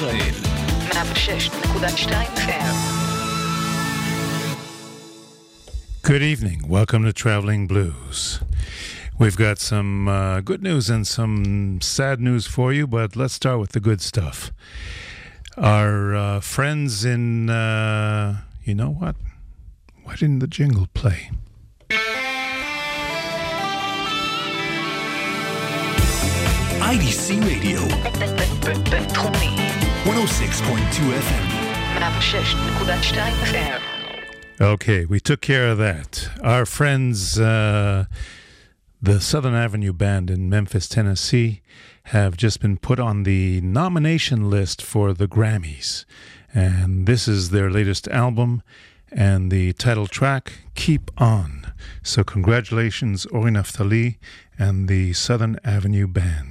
ישראל. 106.2 Good evening. Welcome to Traveling Blues. We've got some uh, good news and some sad news for you, but let's start with the good stuff. Our uh, friends in, uh, you know what? Why didn't the jingle play? IDC Radio 106.2 FM Okay, we took care of that. Our friends, uh, the Southern Avenue Band in Memphis, Tennessee, have just been put on the nomination list for the Grammys. And this is their latest album and the title track, Keep On. So, congratulations, Ori Naftaly and the Southern Avenue Band.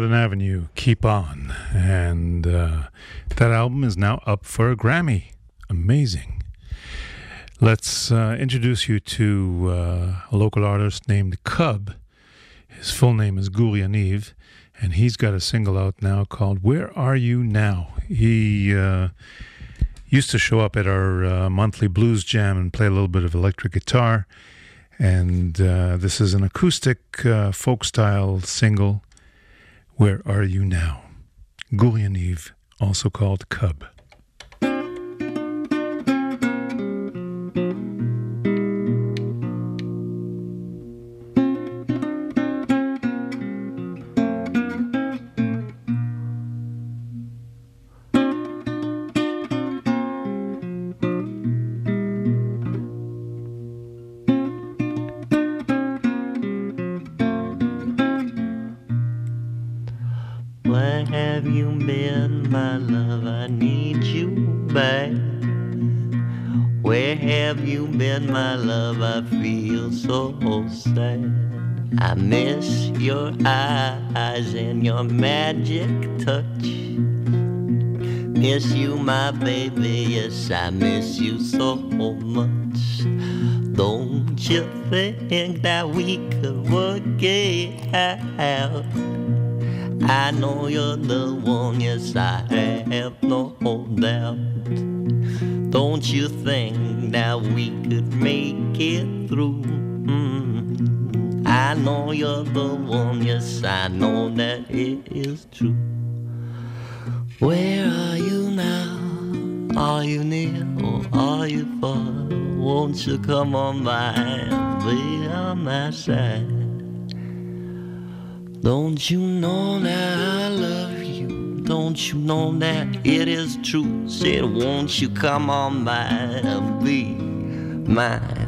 Southern Avenue, Keep On. And uh, that album is now up for a Grammy. Amazing. Let's uh, introduce you to uh, a local artist named Cub. His full name is Guri and he's got a single out now called Where Are You Now? He uh, used to show up at our uh, monthly blues jam and play a little bit of electric guitar. And uh, this is an acoustic folk style single where Are You Now? Guri Yaniv, also called Cub. I miss your eyes and your magic touch. Miss you, my baby, yes, I miss you so much. Don't you think that we could work it out? I know you're the one, yes, I have no doubt. Don't you think that we could make it through? Mm. I know you're the one, yes, I know that it is true. Where are you now? Are you near or are you far? Won't you come on by and be on my side? Don't you know that I love you? Don't you know that it is true? Said, won't you come on by and be mine?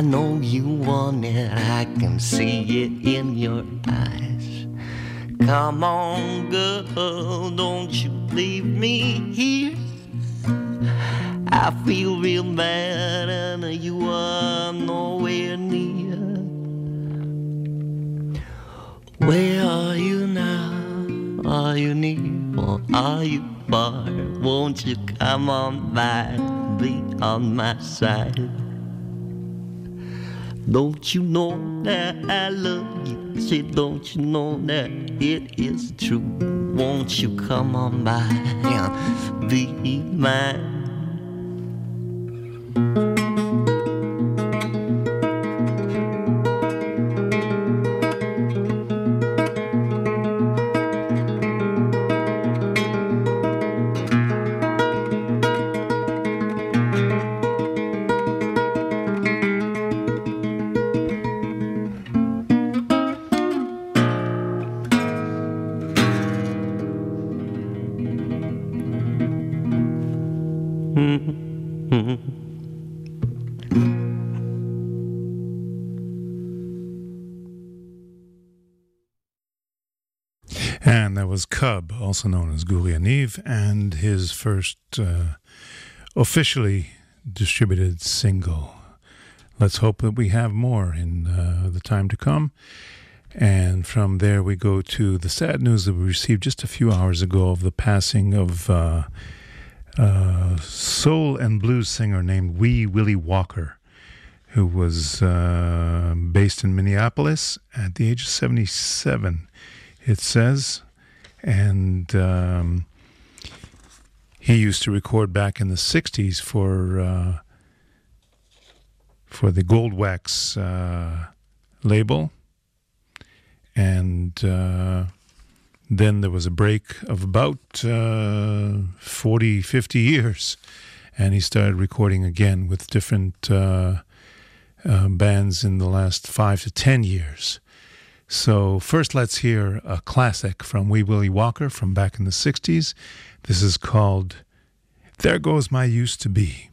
I know you want it, I can see it in your eyes. Come on, girl, don't you leave me here. I feel real bad and you are nowhere near. Where are you now? Are you near or are you far? Won't you come on by, be on my side? Don't you know that I love you? Say, don't you know that it is true? Won't you come on by and be mine? Also known as Guri Yaniv, and his first uh, officially distributed single. Let's hope that we have more in uh, the time to come. And from there, we go to the sad news that we received just a few hours ago of the passing of uh, uh, soul and blues singer named Wee Willie Walker, who was uh, based in Minneapolis at the age of 77 it says. And um, he used to record back in the 60s for uh, for the Goldwax uh, label. And uh, then there was a break of about uh, 40, 50 years. And he started recording again with different uh, uh, bands in the last five to 10 years. So, first, let's hear a classic from Wee Willie Walker from back in the 60s. This is called There Goes My Used to Be.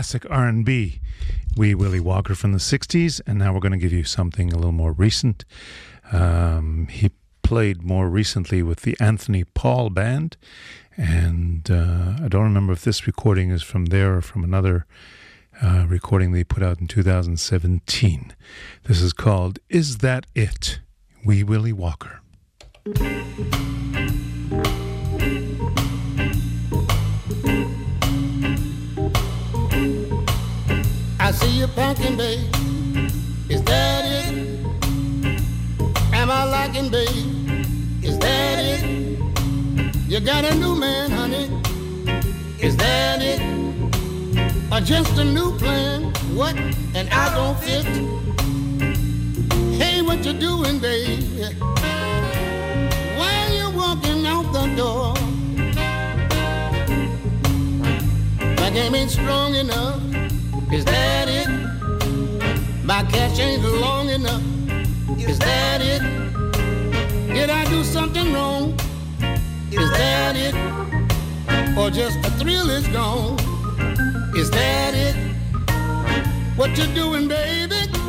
Classic R&B, Wee Willie Walker from the '60s, and now we're going to give you something a little more recent. Um, he played more recently with the Anthony Paul Band, and uh, I don't remember if this recording is from there or from another uh, recording they put out in 2017. This is called "Is That It?" Wee Willie Walker. I see you packing, babe. Is that it? Am I lacking, babe? Is that it? You got a new man, honey. Is that it? Or just a new plan? What? And I don't fit? Hey, what you doing, babe? Why you walking out the door? My game ain't strong enough. Is that it? My cash ain't long enough. Is that it? Did I do something wrong? Is that it? Or just the thrill is gone? Is that it? What you doing, baby?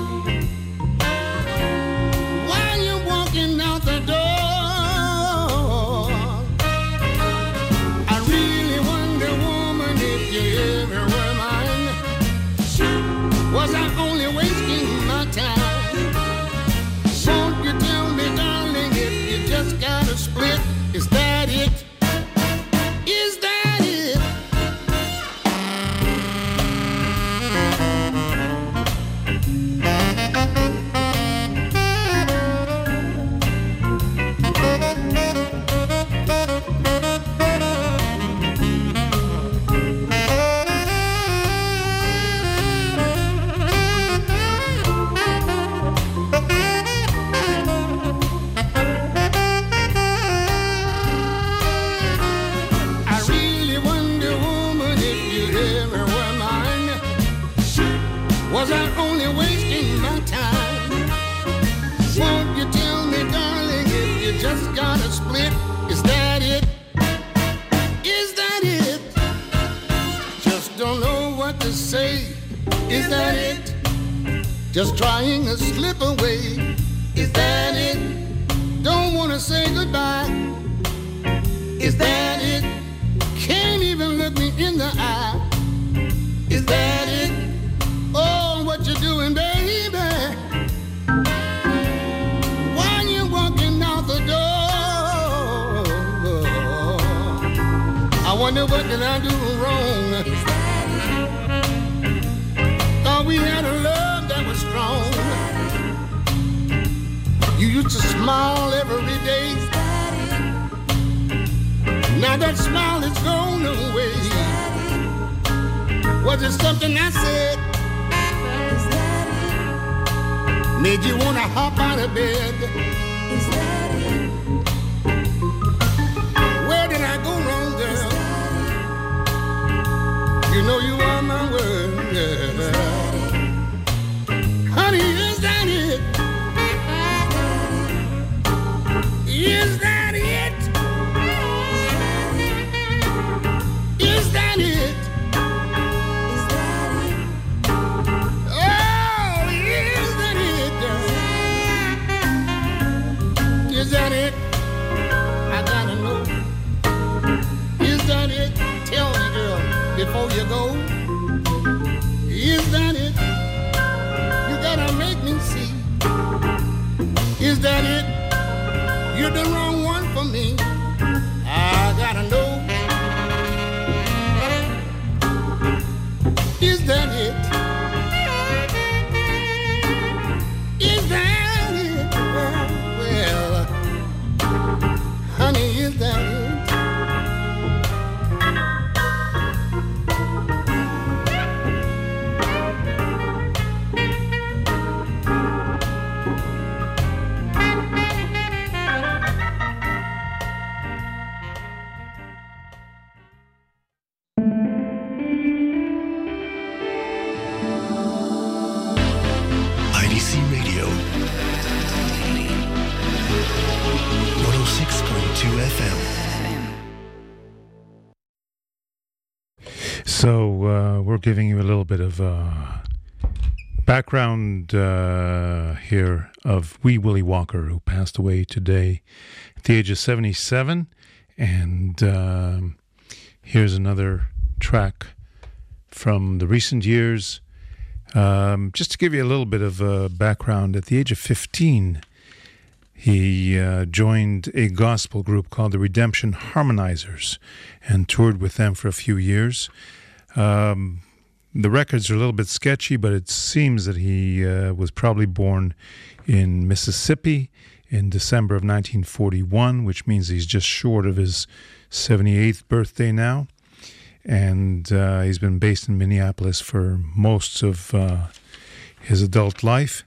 Don't know what to say. Is that it? Just trying to slip away. Is that it? Don't wanna say goodbye. Is that it? Can't even look me in the eye. Is that it? Oh, what you doing, baby? Why you walking out the door? I wonder what did I do to smile every day. Now that smile is gone away. Was it something I said? Made you wanna hop out of bed? Where did I go wrong, girl? You know you are my word, You're the giving you a little bit of uh, background uh, here of Wee Willie Walker, who passed away today at the age of 77. And um, here's another track from the recent years. Um, just to give you a little bit of uh, background, at the age of 15, he uh, joined a gospel group called the Redemption Harmonizers and toured with them for a few years. Um, the records are a little bit sketchy, but it seems that he uh, was probably born in Mississippi in December of 1941, which means he's just short of his 78th birthday now. And uh, he's been based in Minneapolis for most of uh, his adult life.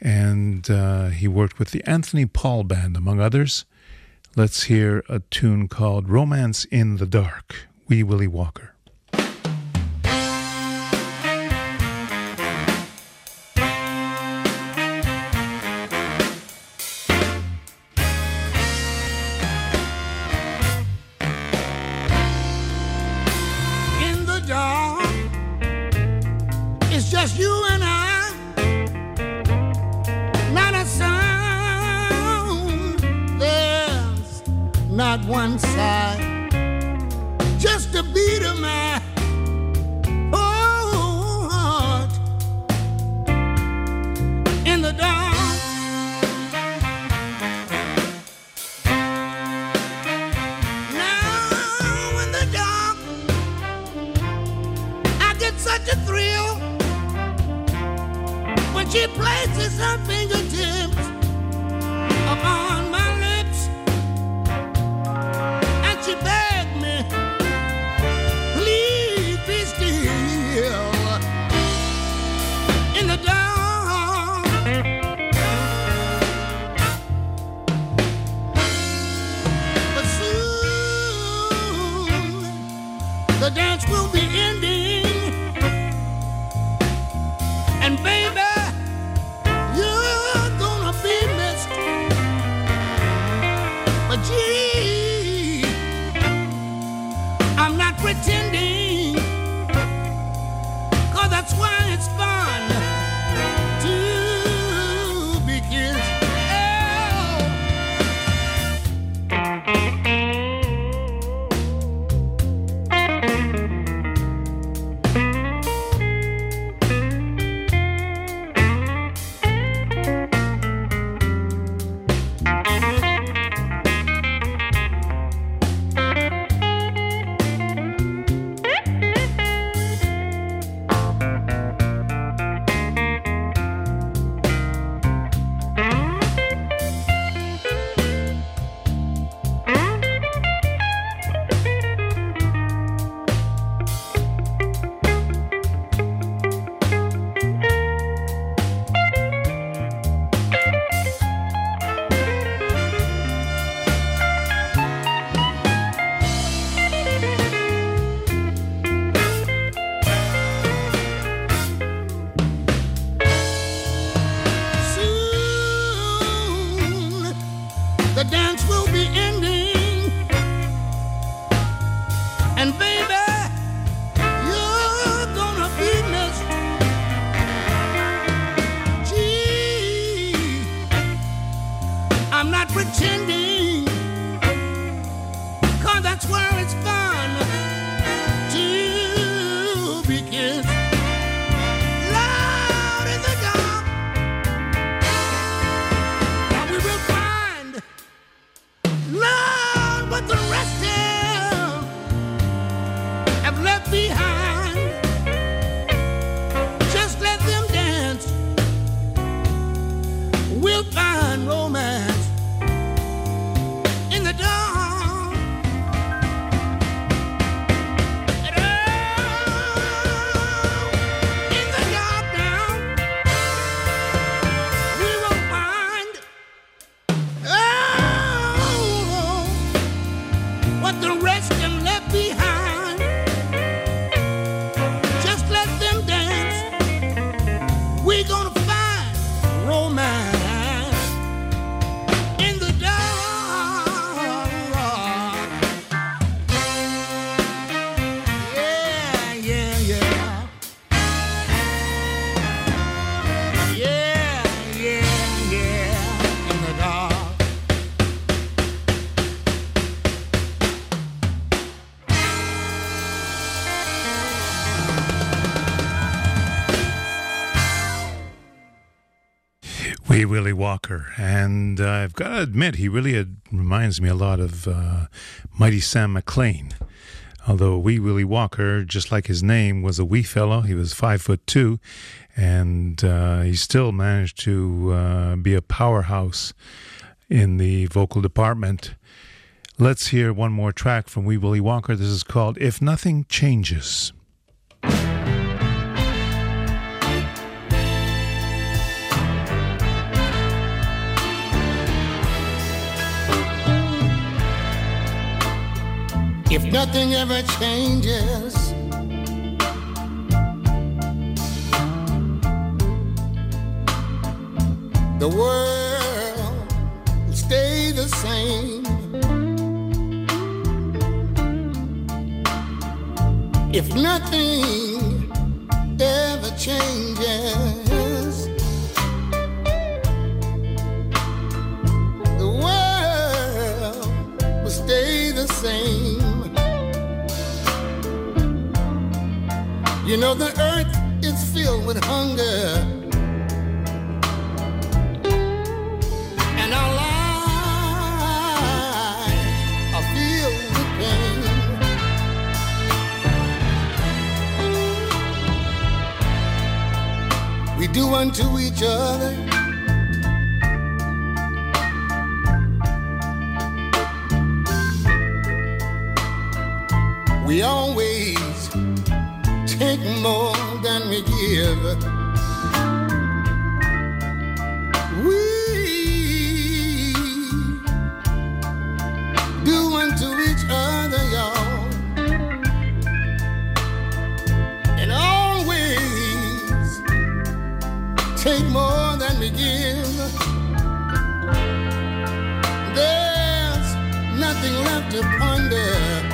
And uh, he worked with the Anthony Paul Band, among others. Let's hear a tune called Romance in the Dark, Wee Willie Walker. Dark. It's just you and I. Not a sound. There's not one sigh. Just a beat of my she places her Willie Walker, and uh, I've got to admit, he really had, reminds me a lot of uh, Mighty Sam McClain. Although Wee Willie Walker, just like his name, was a wee fellow. He was five foot two, and uh, he still managed to uh, be a powerhouse in the vocal department. Let's hear one more track from Wee Willie Walker. This is called If Nothing Changes. If nothing ever changes. The world will stay the same. If nothing ever changes, the world will stay the same. You know, the earth is filled with hunger. And our lives are filled with pain. We do unto each other. We always take more than we give. We do unto each other, y'all, and always take more than we give. There's nothing left to ponder.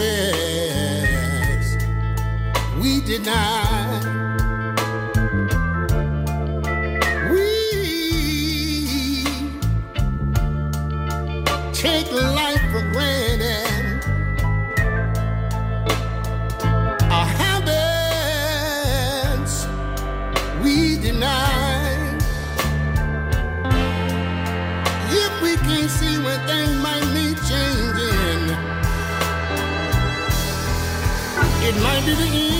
Habits we deny. 90 degrees.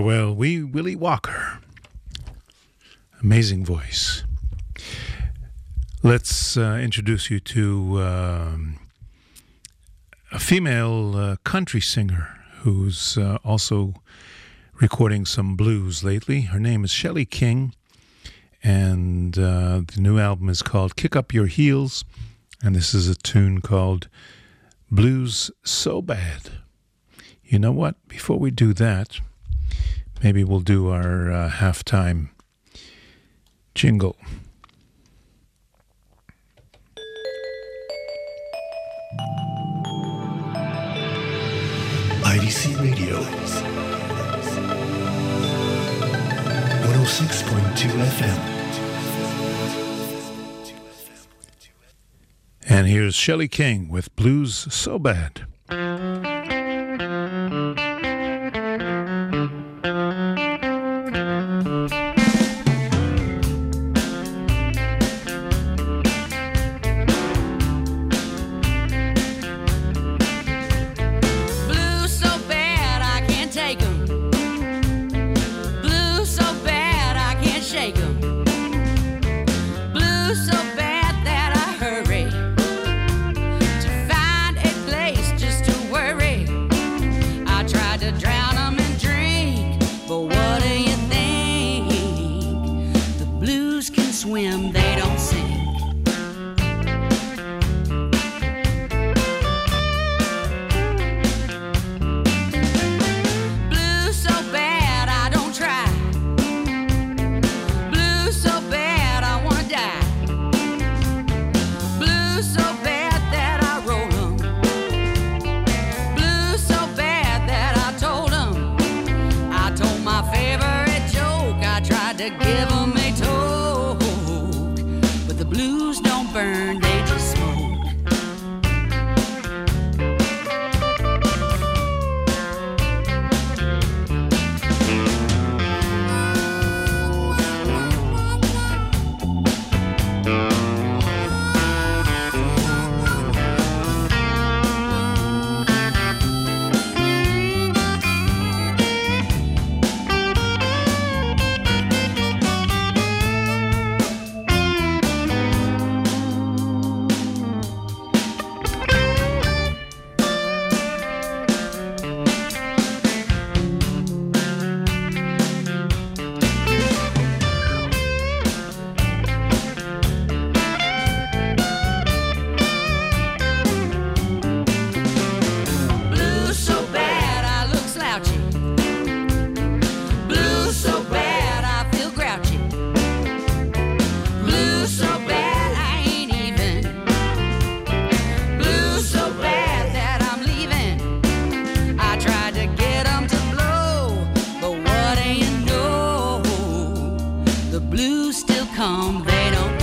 Farewell, Wee Willie Walker. Amazing voice. Let's uh, introduce you to um, a female uh, country singer who's uh, also recording some blues lately. Her name is Shelley King, and uh, the new album is called Kick Up Your Heels, and this is a tune called Blues So Bad. You know what? Before we do that, Maybe we'll do our uh, halftime jingle. IDC Radio 106.2 FM. And here's Shelley King with Blues So Bad. blues still come, they don't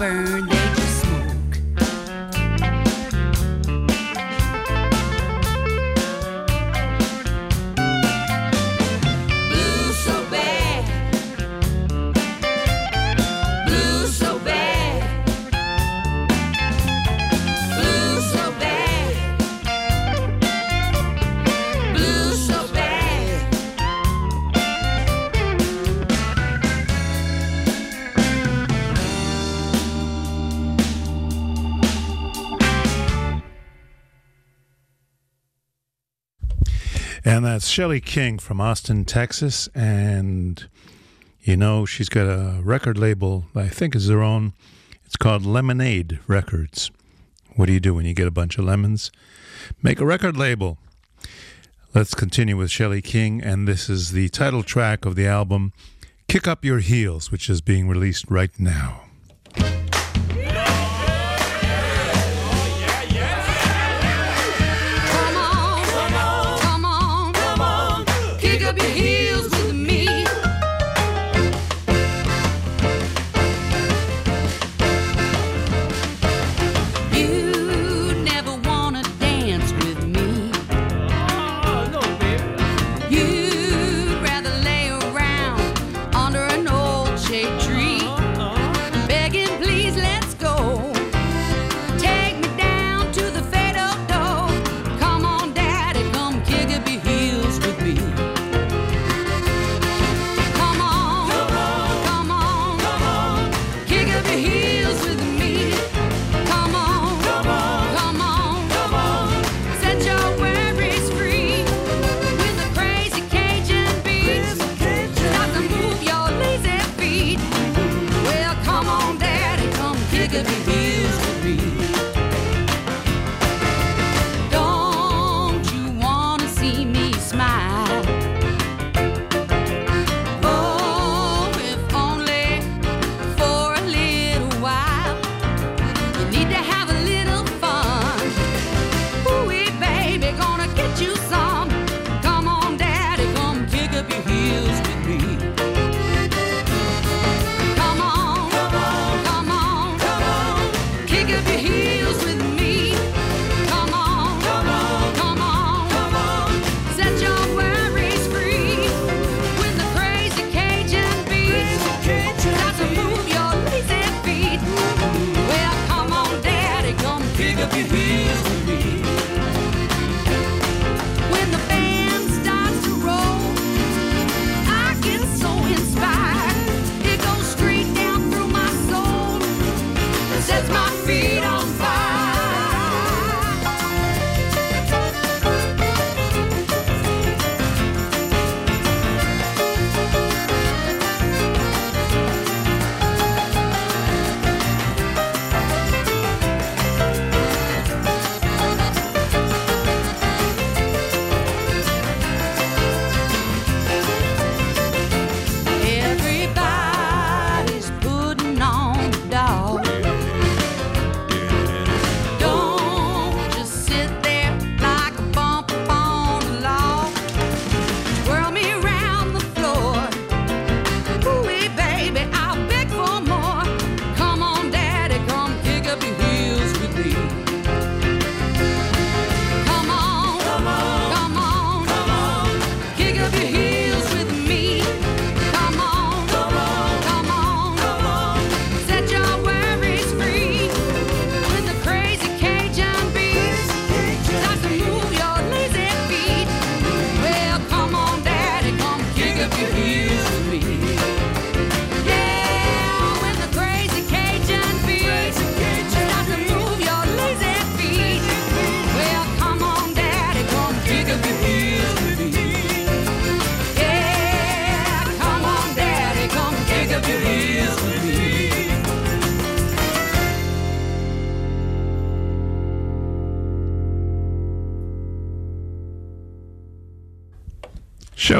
burn. that's Shelley King from Austin, Texas. And, you know, she's got a record label I think is her own. It's called Lemonade Records. What do you do when you get a bunch of lemons? Make a record label. Let's continue with Shelley King. And this is the title track of the album, Kick Up Your Heels, which is being released right now.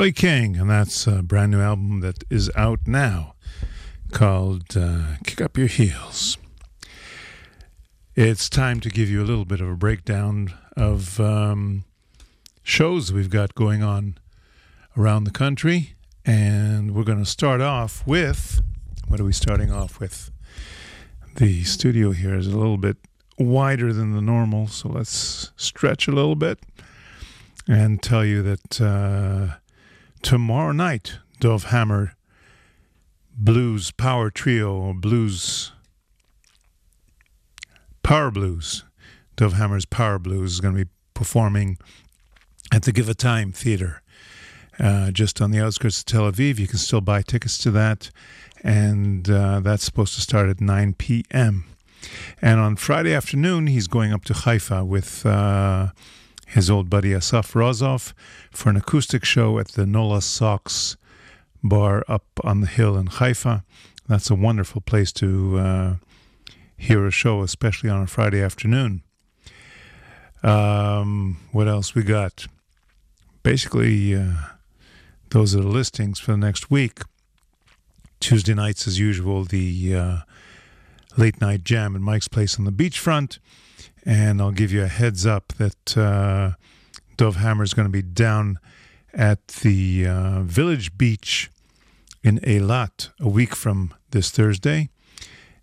Joey King, and that's a brand new album that is out now called uh, Kick Up Your Heels. It's time to give you a little bit of a breakdown of um, shows we've got going on around the country. And we're going to start off with what are we starting off with? The studio here is a little bit wider than the normal, so let's stretch a little bit and tell you that uh, tomorrow night, Dov Hammer Blues Power Trio, Blues Power Blues, Dov Hammer's Power Blues is going to be performing at the Givatayim Theater, uh, just on the outskirts of Tel Aviv. You can still buy tickets to that, and uh, that's supposed to start at 9 p.m. And on Friday afternoon, he's going up to Haifa with uh, his old buddy Asaf Rozov for an acoustic show at the Nola Socks bar up on the hill in Haifa. That's a wonderful place to uh, hear a show, especially on a Friday afternoon. Um, what else we got? Basically, uh, those are the listings for the next week. Tuesday nights, as usual, the uh, late night jam at Mike's Place on the beachfront. And I'll give you a heads up that uh, Dov Hammer is going to be down at the uh, Village Beach in Eilat a week from this Thursday.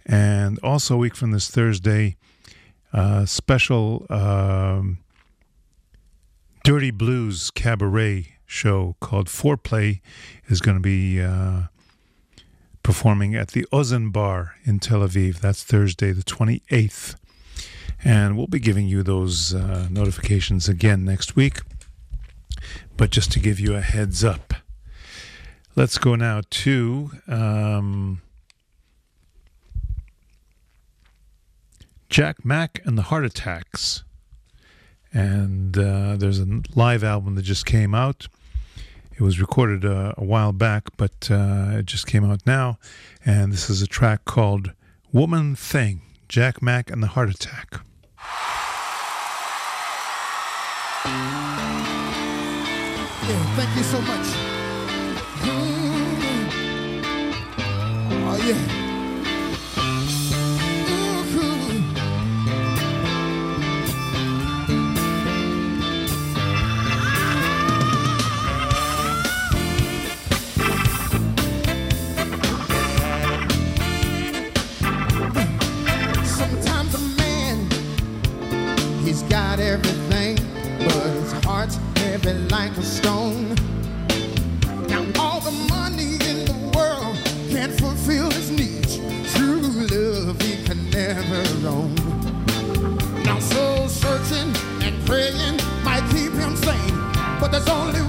And also a week from this Thursday, uh, special um, Dirty Blues Cabaret show called Foreplay is going to be uh, performing at the Ozen Bar in Tel Aviv. That's Thursday, the 28th. And we'll be giving you those uh, notifications again next week. But just to give you a heads up, let's go now to um, Jack Mack and the Heart Attacks. And uh, there's a live album that just came out. It was recorded uh, a while back, but uh, it just came out now. And this is a track called Woman Thing Jack Mack and the Heart Attack. Yeah, thank you so much. Oh, yeah. Everything, but his heart's heavy like a stone. Now all the money in the world can't fulfill his needs. True love he can never own. Now soul searching and praying might keep him sane, but there's only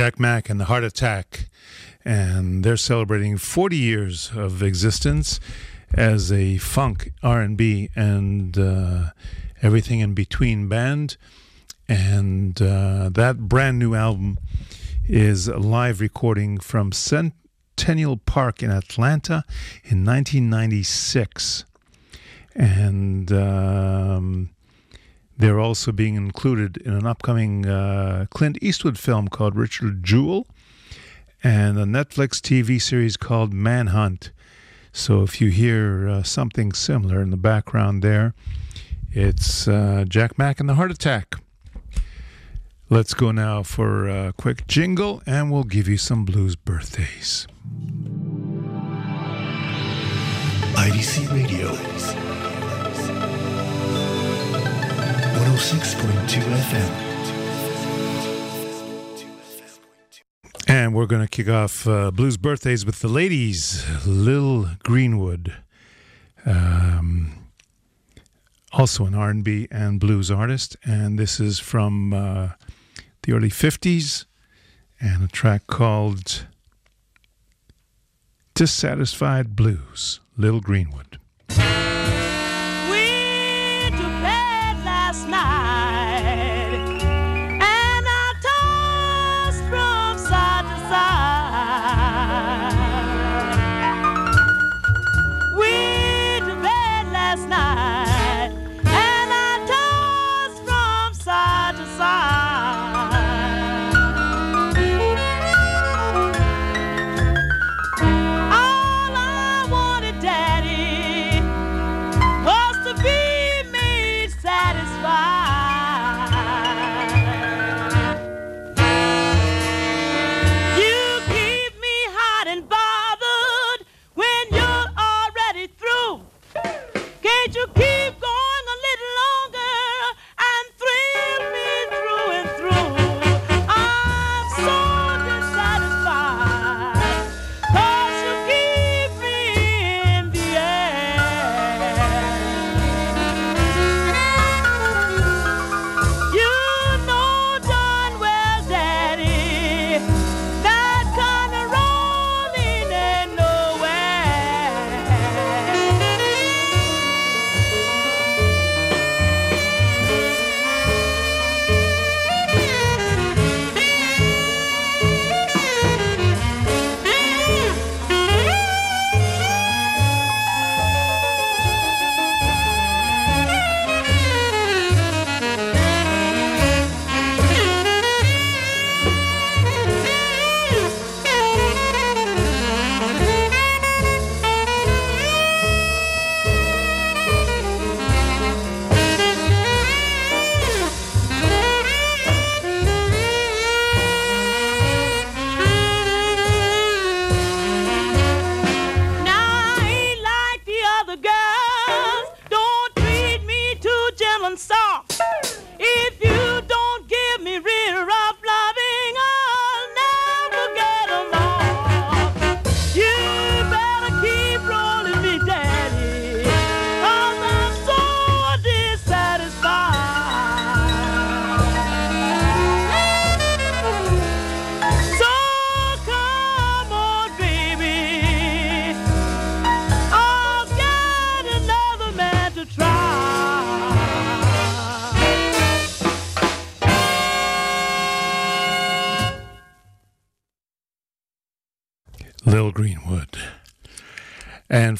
Jack Mack and the Heart Attack, and they're celebrating 40 years of existence as a funk, R&B, and uh, everything in between band. And uh, that brand new album is a live recording from Centennial Park in Atlanta in 1996. And um, they're also being included in an upcoming uh, Clint Eastwood film called Richard Jewell and a Netflix TV series called Manhunt. So if you hear uh, something similar in the background there, it's uh, Jack Mack and the Heart Attack. Let's go now for a quick jingle and we'll give you some blues birthdays. IDC Radio. 106.2 FM. And we're going to kick off uh, Blues Birthdays with the ladies, Lil Greenwood, um, also an R&B and blues artist, and this is from uh, the early 50s, and a track called Dissatisfied Blues, Lil Greenwood.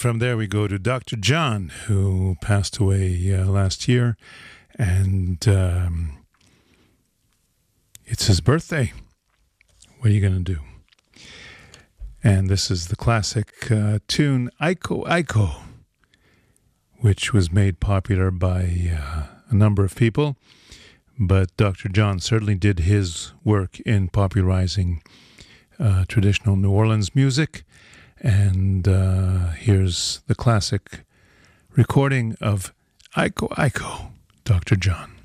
From there we go to Dr. John, who passed away uh, last year. And um, it's his birthday. What are you going to do? And this is the classic uh, tune Iko Iko, which was made popular by uh, a number of people. But Dr. John certainly did his work in popularizing uh, traditional New Orleans music. And uh, here's the classic recording of Iko Iko, Dr. John.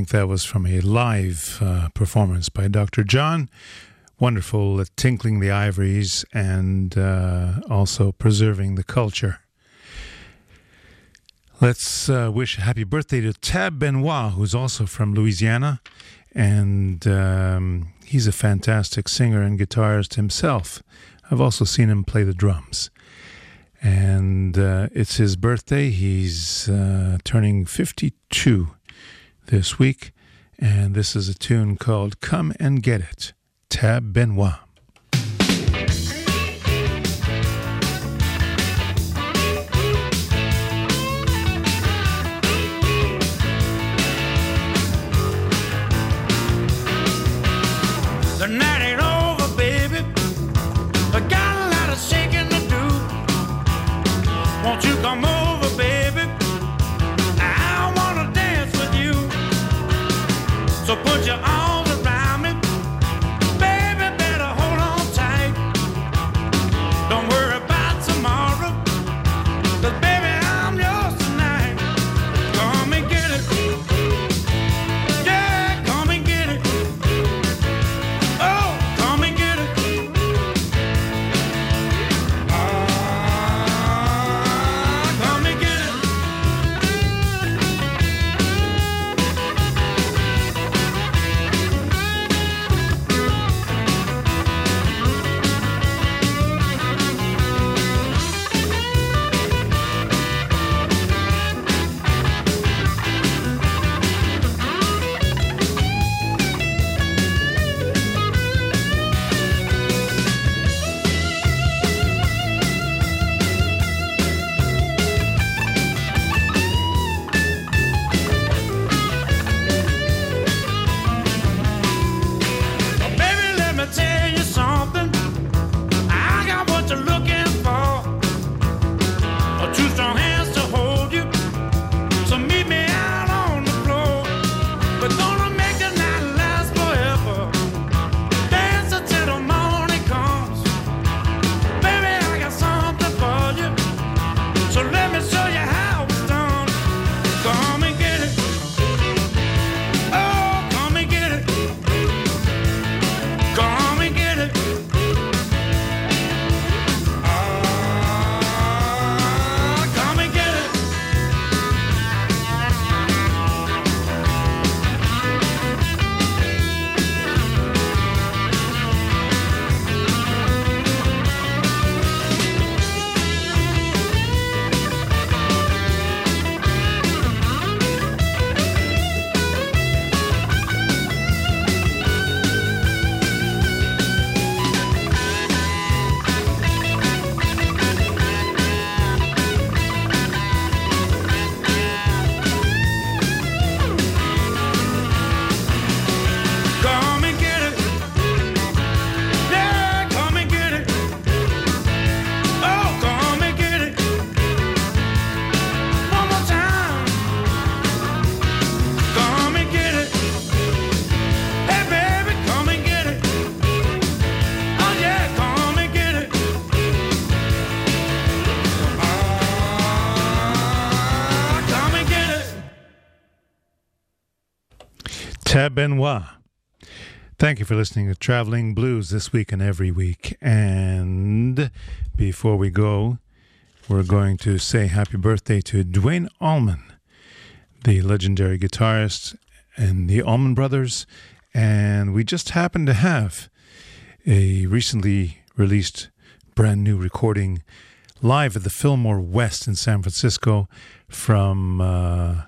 Think that was from a live uh, performance by Dr. John. Wonderful at tinkling the ivories and uh, also preserving the culture. Let's uh, wish a happy birthday to Tab Benoit, who's also from Louisiana. And um, he's a fantastic singer and guitarist himself. I've also seen him play the drums. And uh, it's his birthday. He's uh, turning 52 this week. And this is a tune called Come and Get It, Tab Benoit. Benoit. Thank you for listening to Traveling Blues this week and every week. And before we go, we're going to say happy birthday to Duane Allman, the legendary guitarist and the Allman Brothers. And we just happen to have a recently released brand new recording live at the Fillmore West in San Francisco from uh,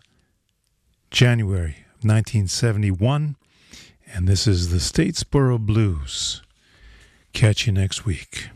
January 1971. And this is the Statesboro Blues. Catch you next week.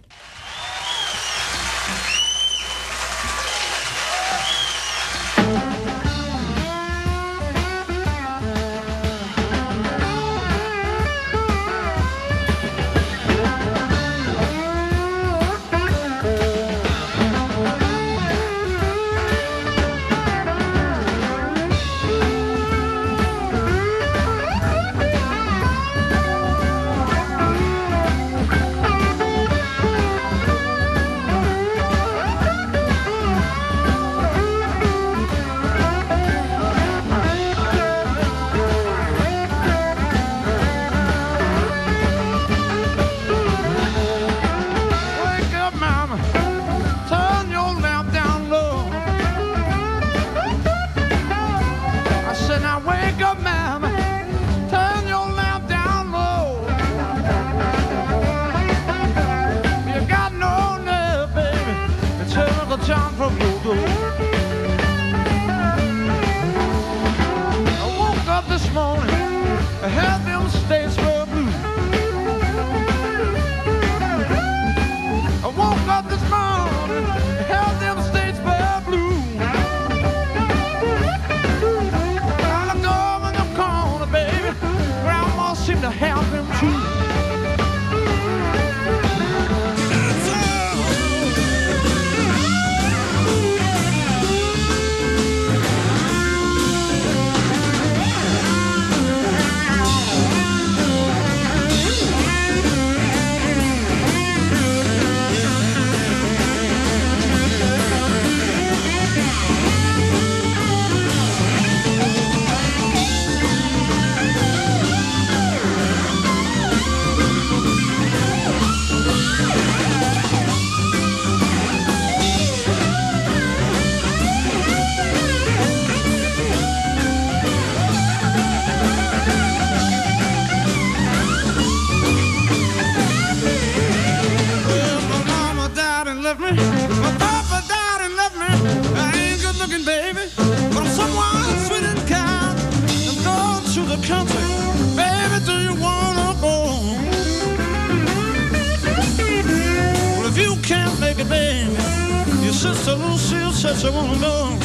Sister Lucille said she wanna